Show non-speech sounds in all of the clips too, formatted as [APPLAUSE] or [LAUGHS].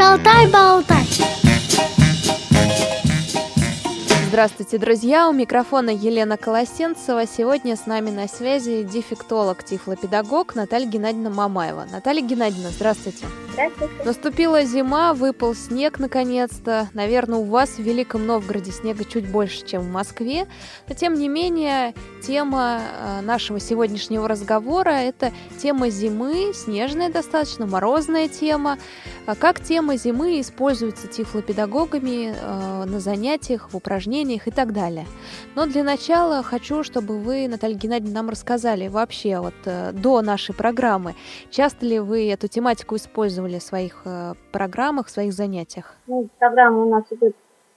Шалтай-болтай. Здравствуйте, друзья! У микрофона Елена Колосенцева. Сегодня с нами на связи дефектолог, тифлопедагог Наталья Геннадьевна Мамаева. Наталья Геннадьевна, здравствуйте! Здравствуйте! Наступила зима, выпал снег наконец-то. Наверное, у вас в Великом Новгороде снега чуть больше, чем в Москве. Но, тем не менее, тема э, нашего сегодняшнего разговора – это тема зимы, снежная достаточно, морозная тема. А как тема зимы используется тифлопедагогами э, на занятиях, в упражнениях, упражнениях и так далее. Но для начала хочу, чтобы вы, Наталья Геннадьевна, нам рассказали вообще вот э, до нашей программы, часто ли вы эту тематику использовали в своих э, программах, в своих занятиях? Ну, программа у нас идет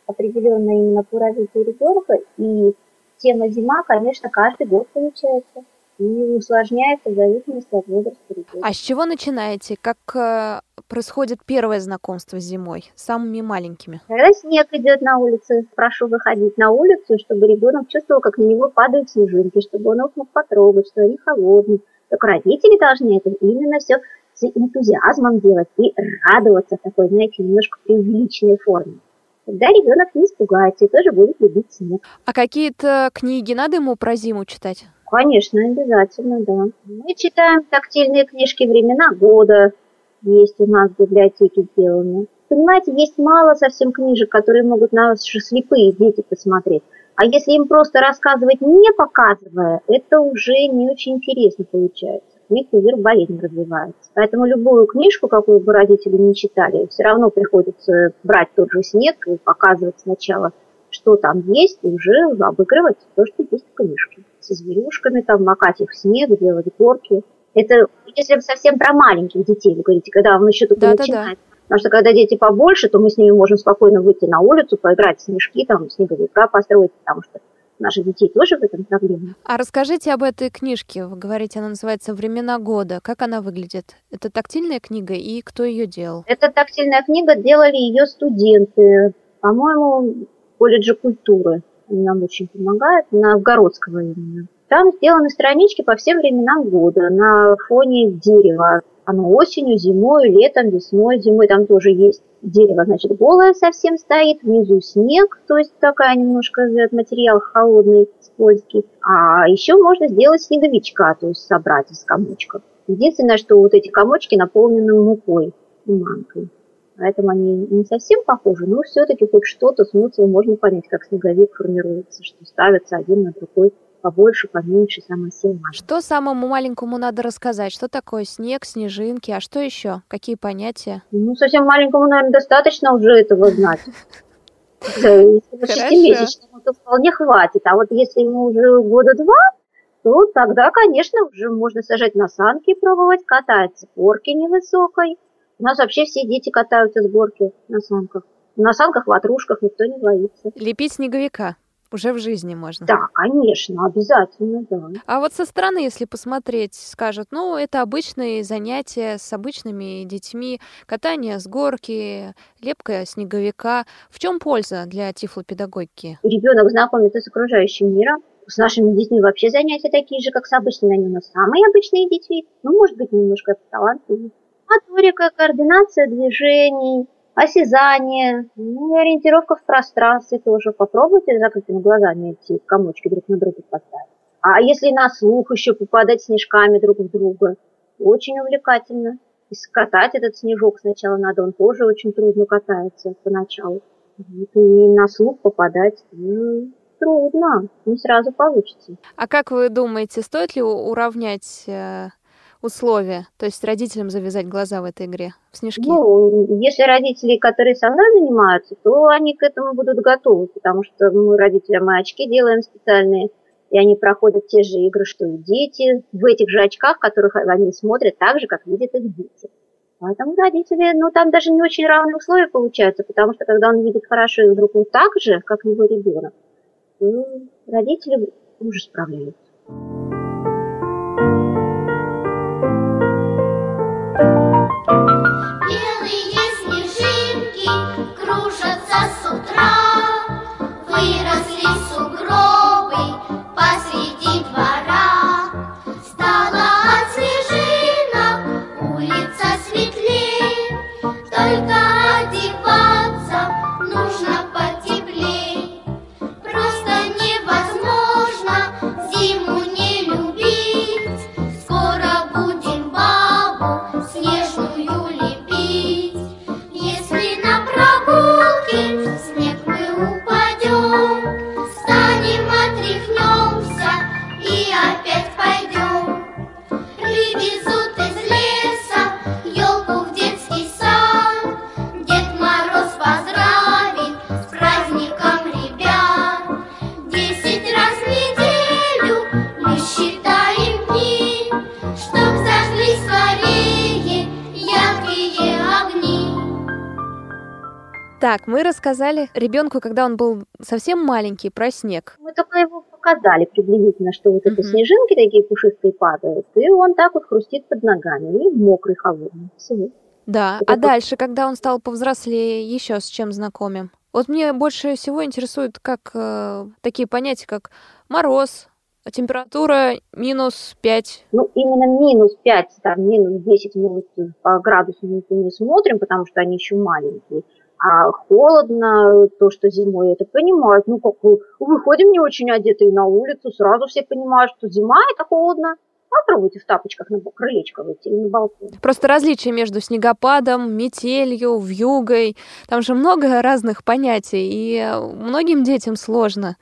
определенная именно по развитию ребенка, и тема зима, конечно, каждый год получается и усложняется в зависимости от возраста ребенка. А с чего начинаете? Как э, происходит первое знакомство с зимой, с самыми маленькими? Когда снег идет на улице, прошу выходить на улицу, чтобы ребенок чувствовал, как на него падают снежинки, чтобы он их мог потрогать, что они холодные. Только родители должны это именно все с энтузиазмом делать и радоваться такой, знаете, немножко преувеличенной форме. Тогда ребенок не испугается и тоже будет любить снег. А какие-то книги надо ему про зиму читать? Конечно, обязательно, да. Мы читаем тактильные книжки «Времена года», есть у нас в библиотеке сделаны. Понимаете, есть мало совсем книжек, которые могут наши слепые дети посмотреть. А если им просто рассказывать, не показывая, это уже не очень интересно получается. У них вербализм развивается. Поэтому любую книжку, какую бы родители не читали, все равно приходится брать тот же снег и показывать сначала, что там есть, и уже обыгрывать то, что есть в книжке со зверюшками, там, макать их в снег, делать горки. Это если совсем про маленьких детей, вы говорите, когда он еще только да, начинает. Да, да. Потому что когда дети побольше, то мы с ними можем спокойно выйти на улицу, поиграть в снежки, там, снеговика построить, потому что наших детей тоже в этом проблема. А расскажите об этой книжке. Вы говорите, она называется «Времена года». Как она выглядит? Это тактильная книга и кто ее делал? Это тактильная книга, делали ее студенты, по-моему, колледжа культуры нам очень помогает, Новгородского именно. Там сделаны странички по всем временам года на фоне дерева. Оно осенью, зимой, летом, весной, зимой. Там тоже есть дерево, значит, голое совсем стоит, внизу снег, то есть такая немножко материал холодный, скользкий. А еще можно сделать снеговичка, то есть собрать из комочков. Единственное, что вот эти комочки наполнены мукой и манкой. Поэтому они не совсем похожи, но все-таки хоть что-то смысл можно понять, как снеговик формируется, что ставится один на другой побольше, поменьше, самое сильное. Что самому маленькому надо рассказать? Что такое снег, снежинки, а что еще? Какие понятия? Ну, совсем маленькому, наверное, достаточно уже этого знать. [LAUGHS] Шестимесячному то вполне хватит. А вот если ему уже года два, то тогда, конечно, уже можно сажать на санки, пробовать кататься горки невысокой. У нас вообще все дети катаются с горки на санках. На санках, ватрушках никто не боится. Лепить снеговика уже в жизни можно. Да, конечно, обязательно, да. А вот со стороны, если посмотреть, скажут, ну, это обычные занятия с обычными детьми, катание с горки, лепка снеговика. В чем польза для тифлопедагогики? Ребенок знакомится с окружающим миром, с нашими детьми вообще занятия такие же, как с обычными, они у нас самые обычные дети. Ну, может быть, немножко талантливые моторика, координация движений, осязание, ну, ориентировка в пространстве тоже. Попробуйте закрытыми глазами эти комочки друг на друга поставить. А если на слух еще попадать снежками друг в друга, очень увлекательно. И скатать этот снежок сначала надо, он тоже очень трудно катается поначалу. И на слух попадать ну, трудно, не сразу получится. А как вы думаете, стоит ли уравнять э, условия? То есть родителям завязать глаза в этой игре, в снежки? Ну, если родители, которые со мной занимаются, то они к этому будут готовы, потому что мы родителям мы очки делаем специальные, и они проходят те же игры, что и дети, в этих же очках, которых они смотрят так же, как видят их дети. Поэтому родители, ну там даже не очень равные условия получаются, потому что когда он видит хорошо их друг так же, как его ребенок, то родители уже справляются. Только Так, мы рассказали ребенку, когда он был совсем маленький, про снег. Мы только его показали приблизительно, что вот uh-huh. это снежинки такие пушистые падают, и он так вот хрустит под ногами, и мокрый, холодный. Всего. Да, это а как... дальше, когда он стал повзрослее, еще с чем знакомим? Вот мне больше всего интересует как э, такие понятия, как мороз, температура минус 5. Ну, именно минус 5, там, минус 10 минут по градусу мы не смотрим, потому что они еще маленькие. А холодно, то, что зимой, это понимают. Ну, как мы выходим не очень одетые на улицу, сразу все понимают, что зима – это холодно. Попробуйте в тапочках на крылечко выйти или на балкон. Просто различие между снегопадом, метелью, вьюгой. Там же много разных понятий, и многим детям сложно.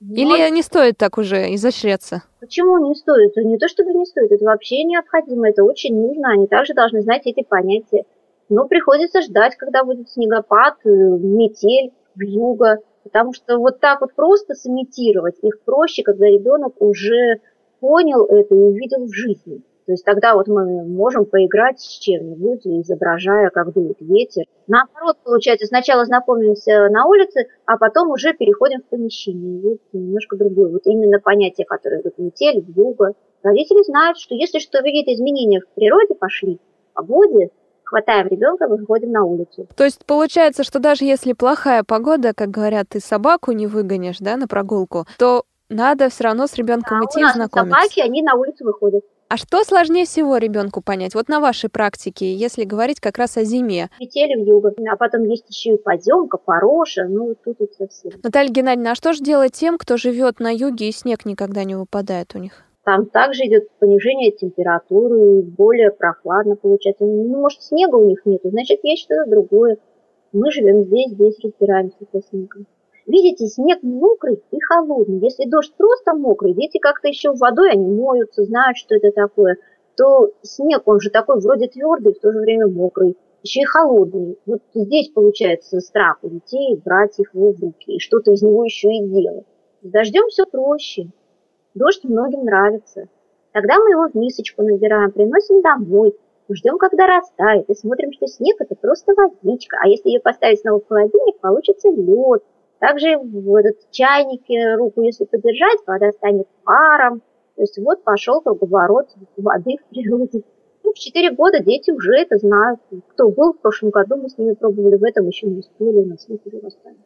Или Но... не стоит так уже изощряться? Почему не стоит? Не то чтобы не стоит, это вообще необходимо, это очень нужно. Они также должны знать эти понятия. Но приходится ждать, когда будет снегопад, э, метель, вьюга, потому что вот так вот просто сымитировать их проще, когда ребенок уже понял это и увидел в жизни. То есть тогда вот мы можем поиграть с чем-нибудь, изображая, как дует ветер. Наоборот, получается, сначала знакомимся на улице, а потом уже переходим в помещение. Вот немножко другое. Вот именно понятие, которое идут метель, вьюга. Родители знают, что если что какие-то изменения в природе пошли, в погоде, хватаем ребенка, выходим на улицу. То есть получается, что даже если плохая погода, как говорят, ты собаку не выгонишь, да, на прогулку, то надо все равно с ребенком да, идти у нас и знакомиться. Собаки, они на улицу выходят. А что сложнее всего ребенку понять? Вот на вашей практике, если говорить как раз о зиме. Метели в юго, а потом есть еще и поземка, пороша, ну тут вот совсем. Наталья Геннадьевна, а что же делать тем, кто живет на юге и снег никогда не выпадает у них? Там также идет понижение температуры, более прохладно получается. Ну, может, снега у них нет, значит, есть что-то другое. Мы живем здесь, здесь разбираемся со снегом. Видите, снег мокрый и холодный. Если дождь просто мокрый, дети как-то еще водой, они моются, знают, что это такое, то снег, он же такой вроде твердый, в то же время мокрый, еще и холодный. Вот здесь получается страх у детей брать их в руки и что-то из него еще и делать. С дождем все проще. Дождь многим нравится. Тогда мы его в мисочку набираем, приносим домой, ждем, когда растает, и смотрим, что снег – это просто водичка. А если ее поставить снова в холодильник, получится лед. Также в этот чайник руку, если подержать, вода станет паром. То есть вот пошел круговорот воды в природе. Ну, в 4 года дети уже это знают. Кто был в прошлом году, мы с ними пробовали, в этом еще не успели, у нас снег уже растает.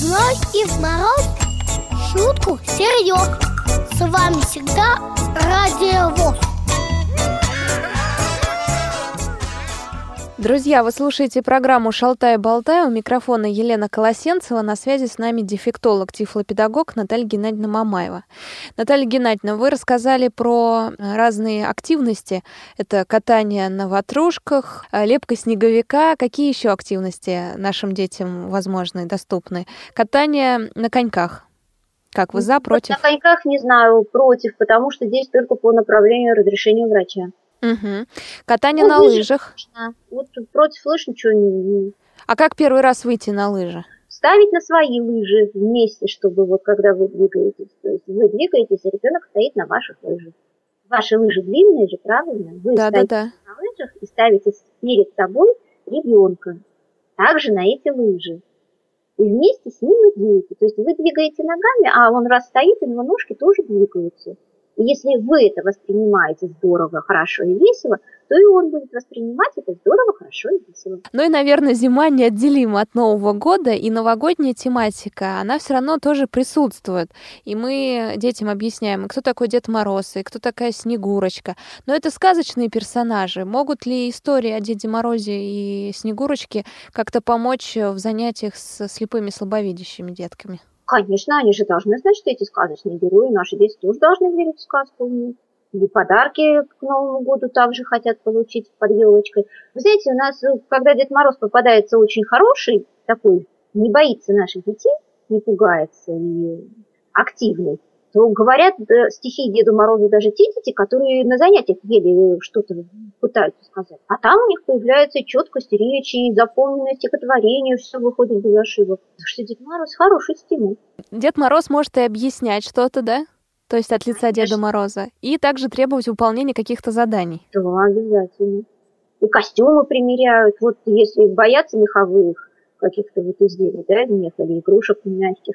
Зной и в мороз шутку серьез. С вами всегда Радио ВОЗ. Друзья, вы слушаете программу «Шалтай-болтай». У микрофона Елена Колосенцева. На связи с нами дефектолог, тифлопедагог Наталья Геннадьевна Мамаева. Наталья Геннадьевна, вы рассказали про разные активности. Это катание на ватрушках, лепка снеговика. Какие еще активности нашим детям возможны, доступны? Катание на коньках. Как вы за, против? На коньках не знаю, против, потому что здесь только по направлению разрешения врача. Угу. Катание ну, на лыжах. Конечно. Вот против лыж ничего не... А как первый раз выйти на лыжи? Ставить на свои лыжи вместе, чтобы вот когда вы двигаетесь, то есть вы двигаетесь, а ребенок стоит на ваших лыжах. Ваши лыжи длинные же, правильно? Вы да, стоите да, да. на лыжах и ставите перед собой ребенка. Также на эти лыжи. И вместе с ним идете. То есть вы двигаете ногами, а он раз стоит, и его ножки тоже двигаются. Если вы это воспринимаете здорово, хорошо и весело, то и он будет воспринимать это здорово, хорошо и весело. Ну и, наверное, зима неотделима от Нового года, и новогодняя тематика, она все равно тоже присутствует. И мы детям объясняем, кто такой Дед Мороз, и кто такая Снегурочка. Но это сказочные персонажи. Могут ли истории о Деде Морозе и Снегурочке как-то помочь в занятиях с слепыми слабовидящими детками? Конечно, они же должны знать, что эти сказочные герои, наши дети тоже должны верить в сказку. И подарки к Новому году также хотят получить под елочкой. Вы знаете, у нас, э, когда Дед Мороз попадается очень хороший, такой, не боится наших детей, не пугается и активный, то говорят да, стихи Деду Морозу даже те дети, которые на занятиях еле что-то пытаются сказать. А там у них появляется четкость речи, заполненное стихотворение, все выходит без ошибок. Так что Дед Мороз хороший стимул. Дед Мороз может и объяснять что-то, да? То есть от лица Конечно. Деда Мороза. И также требовать выполнения каких-то заданий. Да, обязательно. и костюмы примеряют. Вот если боятся меховых каких-то вот изделий, да, меха или игрушек мягких,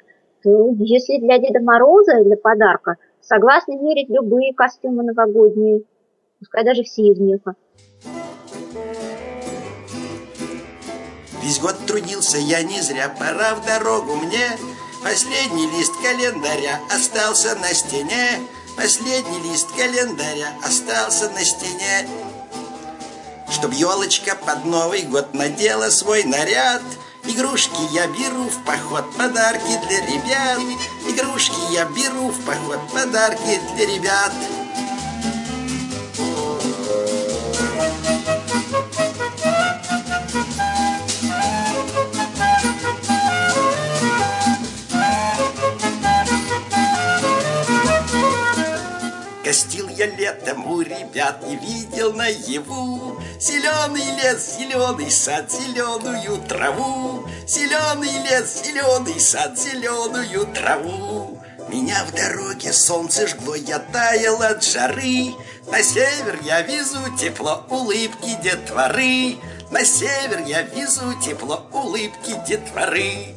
если для Деда Мороза, для подарка, согласны мерить любые костюмы новогодние, пускай даже все из меха. Весь год трудился я не зря, пора в дорогу мне. Последний лист календаря остался на стене. Последний лист календаря остался на стене. Чтоб елочка под Новый год надела свой наряд. Игрушки я беру в поход, подарки для ребят. Игрушки я беру в поход, подарки для ребят. Я летом у ребят и видел наяву. Зеленый лес, зеленый сад, зеленую траву. Зеленый лес, зеленый сад, зеленую траву. Меня в дороге солнце жгло, я таял от жары. На север я везу тепло, улыбки детворы. На север я везу тепло, улыбки детворы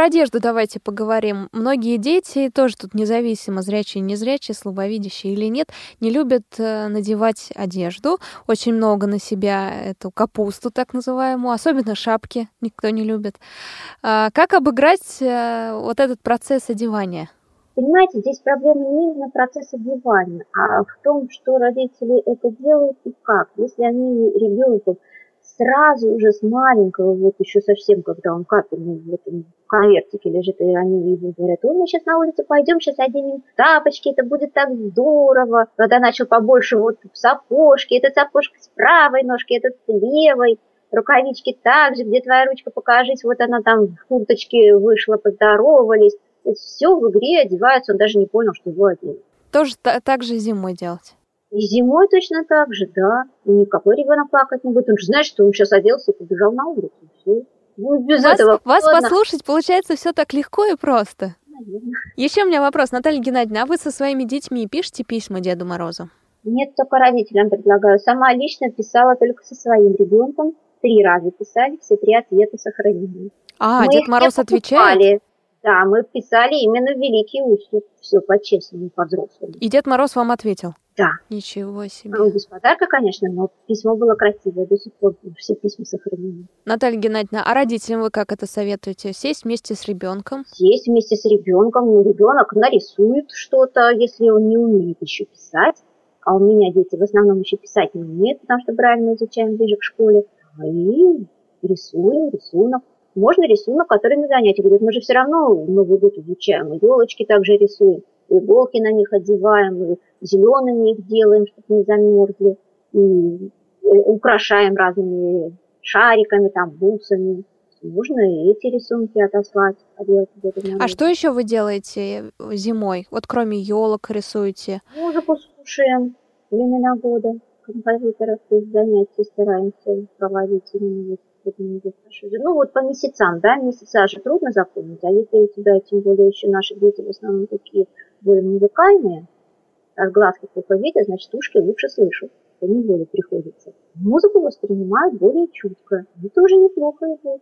про одежду давайте поговорим. Многие дети, тоже тут независимо, зрячие, незрячие, слабовидящие или нет, не любят э, надевать одежду. Очень много на себя эту капусту, так называемую, особенно шапки никто не любит. А как обыграть э, вот этот процесс одевания? Понимаете, здесь проблема не именно процесс одевания, а в том, что родители это делают и как. Если они ребенку сразу уже с маленького, вот еще совсем, когда он капельный в этом конвертике лежит, и они ему говорят, ой, мы сейчас на улицу пойдем, сейчас оденем тапочки, это будет так здорово. Когда начал побольше вот сапожки, это сапожка с правой ножки, это с левой, рукавички также, где твоя ручка, покажись, вот она там в курточке вышла, поздоровались. То есть все в игре одевается, он даже не понял, что его одели. Тоже так же зимой делать. И зимой точно так же, да. И никакой ребенок плакать не будет. Он же знает, что он сейчас оделся и побежал на улицу. Все. Ну, без вас, этого. Вас Ладно. послушать получается все так легко и просто. Наверное. Еще у меня вопрос, Наталья Геннадьевна, а вы со своими детьми пишете письма Деду Морозу? Нет, только родителям предлагаю. Сама лично писала только со своим ребенком. Три раза писали, все три ответа сохранили. А, Мы Дед Мороз отвечает? Да, мы писали именно Великий Устюг. Все по-честному, по-взрослому. И Дед Мороз вам ответил? Да. Ничего себе. Ну, без подарка, конечно, но письмо было красивое, до сих пор все письма сохранены. Наталья Геннадьевна, а родителям вы как это советуете? Сесть вместе с ребенком? Сесть вместе с ребенком, ну, ребенок нарисует что-то, если он не умеет еще писать. А у меня дети в основном еще писать не умеют, потому что правильно изучаем ближе к школе. А и рисуем, рисунок. Можно рисунок, который на занятии будет. Мы же все равно Новый год изучаем, елочки также рисуем, иголки на них одеваем, и зелеными их делаем, чтобы не замерзли, и э, украшаем разными шариками, там, бусами. Можно и эти рисунки отослать, А что еще вы делаете зимой? Вот кроме елок рисуете? Музыку слушаем, времена года, композиторов, занятия стараемся проводить именно ну вот по месяцам, да, месяца же трудно запомнить, а если у тебя, тем более еще наши дети в основном такие более музыкальные, а глазки плохо видят, значит ушки лучше слышат, то не более приходится. Музыку воспринимают более чутко, это уже неплохо идет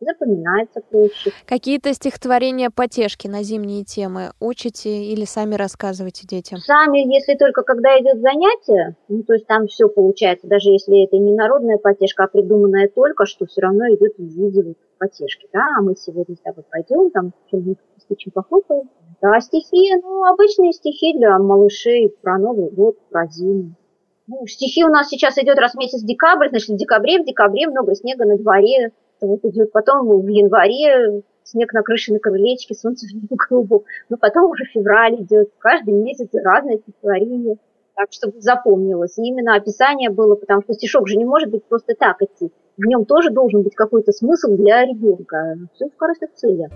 запоминается проще. Какие-то стихотворения потешки на зимние темы учите или сами рассказываете детям? Сами, если только когда идет занятие, ну то есть там все получается, даже если это не народная потешка, а придуманная только, что все равно идет в виде вот потешки, да, а мы сегодня с тобой пойдем, там что-нибудь стучим похлопаем. Да, стихи, ну, обычные стихи для малышей про Новый год, про зиму. Ну, стихи у нас сейчас идет раз в месяц декабрь, значит, в декабре, в декабре много снега на дворе, Вот идет потом в январе снег на крыше, на крылечке, солнце [LAUGHS] в небе голубом. Но потом уже февраль идет, каждый месяц разное стихотворение. Так, чтобы запомнилось. И именно описание было, потому что стишок же не может быть просто так идти. В нем тоже должен быть какой-то смысл для ребенка. Все в хороших целях.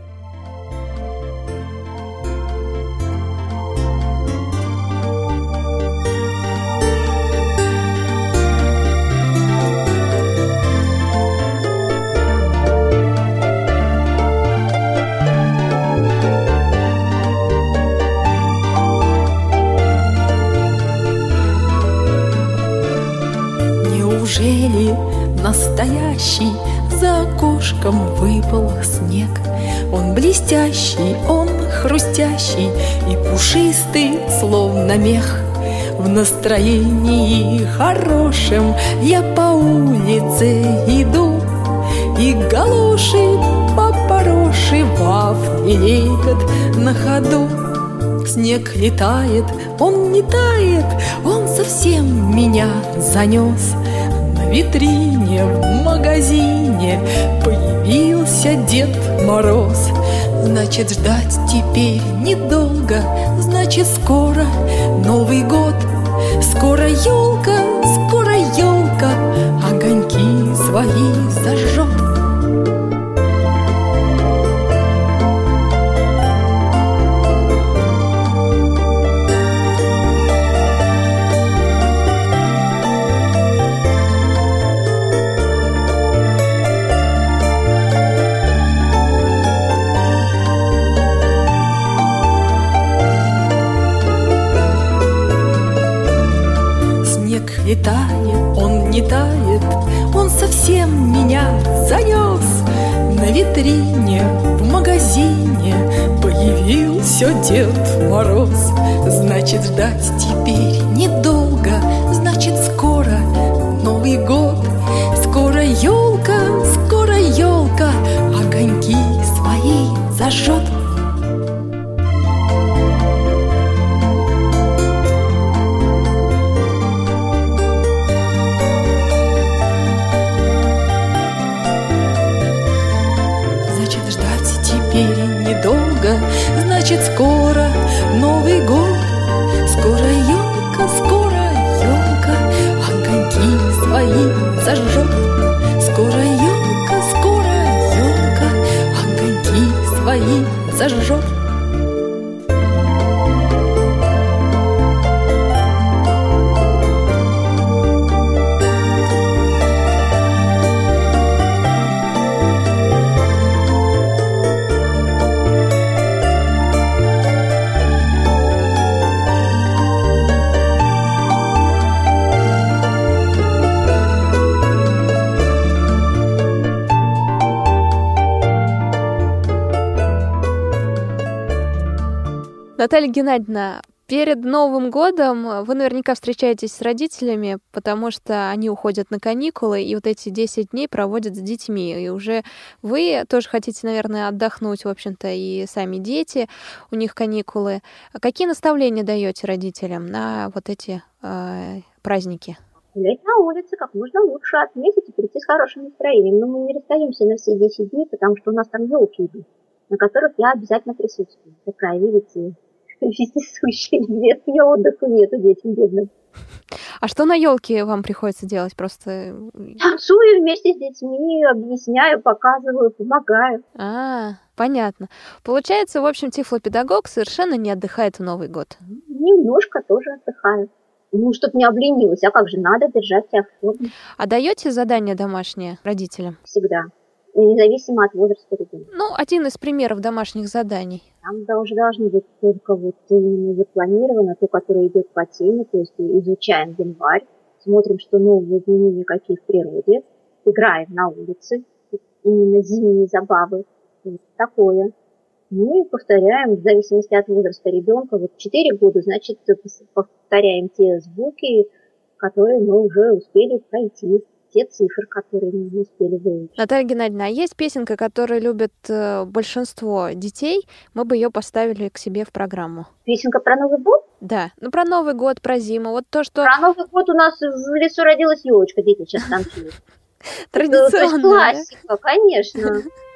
Окошком выпал снег? Он блестящий, он хрустящий и пушистый, словно мех. В настроении хорошем я по улице иду, И галоши по пороши вафли лепят на ходу. Снег летает, он не тает, он совсем меня занес витрине в магазине Появился Дед Мороз. Значит, ждать теперь недолго Значит, скоро Новый год. Скоро елка, скоро елка Огоньки свои зажжет летает, он не тает, он совсем меня занес. На витрине в магазине появился Дед Мороз. Значит, ждать теперь недолго, значит, скоро Новый год. Скоро елка, скоро елка огоньки свои зажжет. значит скоро Новый год. Скоро елка, скоро Наталья Геннадьевна, перед Новым годом вы наверняка встречаетесь с родителями, потому что они уходят на каникулы, и вот эти 10 дней проводят с детьми. И уже вы тоже хотите, наверное, отдохнуть, в общем-то, и сами дети, у них каникулы. Какие наставления даете родителям на вот эти э, праздники? гулять на улице как можно лучше, отметить и прийти с хорошим настроением. Но мы не расстаемся на все 10 дней, потому что у нас там елки идут, на которых я обязательно присутствую. Такая, видите, вездесущий нет, мне отдыха нету детям бедным. А что на елке вам приходится делать? Просто танцую вместе с детьми, объясняю, показываю, помогаю. А, понятно. Получается, в общем, тифлопедагог совершенно не отдыхает в Новый год. Немножко тоже отдыхаю. Ну, чтобы не обленилась, а как же, надо держать себя в форме. А даете задания домашние родителям? Всегда независимо от возраста ребенка. Ну, один из примеров домашних заданий. Там уже должны быть только вот именно запланировано, то, которое идет по теме, то есть изучаем январь, смотрим, что новые изменения какие в природе, играем на улице, именно зимние забавы, вот такое. Ну и повторяем в зависимости от возраста ребенка. Вот 4 года, значит, повторяем те звуки, которые мы уже успели пройти те цифры, которые мы не успели выучить. Наталья Геннадьевна, а есть песенка, которую любят э, большинство детей, мы бы ее поставили к себе в программу. Песенка про Новый год? Да, ну про Новый год, про зиму, вот то, что... Про Новый год у нас в лесу родилась елочка, дети сейчас танцуют. [LAUGHS] Традиционно. Классика, конечно. [LAUGHS]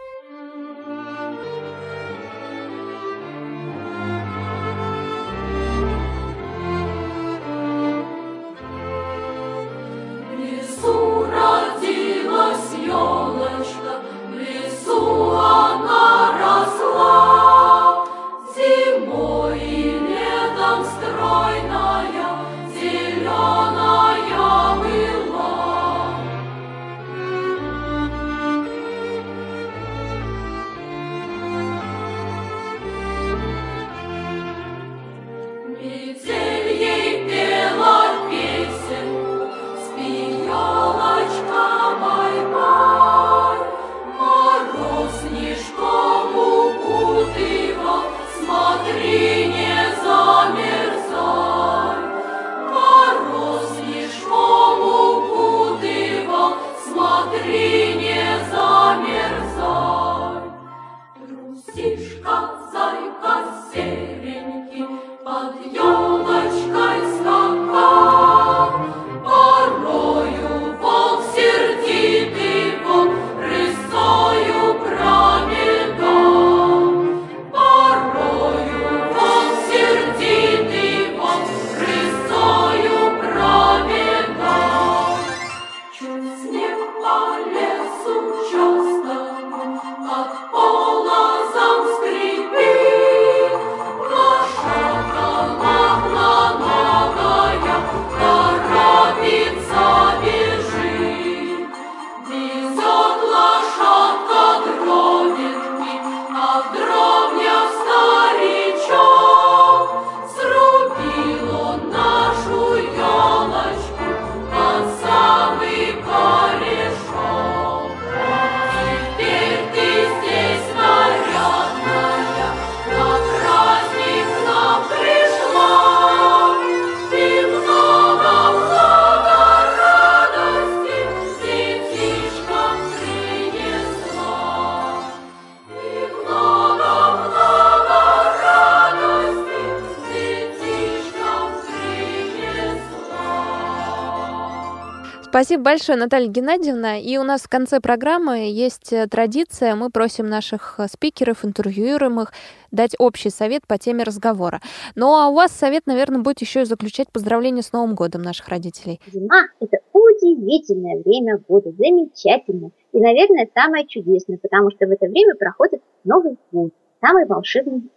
Спасибо большое, Наталья Геннадьевна. И у нас в конце программы есть э, традиция. Мы просим наших э, спикеров, интервьюируемых дать общий совет по теме разговора. Ну а у вас совет, наверное, будет еще и заключать поздравления с Новым годом наших родителей. Зима – это удивительное время года, замечательное. И, наверное, самое чудесное, потому что в это время проходит Новый год, самый волшебный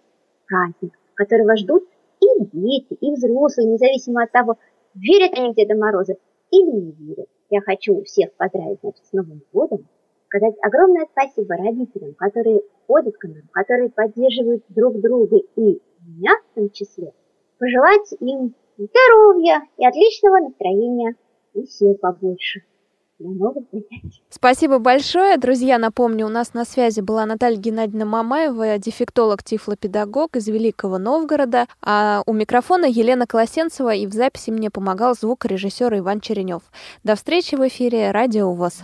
праздник, которого ждут и дети, и взрослые, независимо от того, верят они в Деда Мороза или не верят. Я хочу всех поздравить значит, с Новым годом, сказать огромное спасибо родителям, которые ходят к нам, которые поддерживают друг друга и меня в том числе, пожелать им здоровья и отличного настроения и сил побольше. До новых занятий. Спасибо большое. Друзья, напомню, у нас на связи была Наталья Геннадьевна Мамаева, дефектолог, тифлопедагог из Великого Новгорода, а у микрофона Елена Колосенцева, и в записи мне помогал звукорежиссер Иван Черенев. До встречи в эфире «Радио ВОЗ».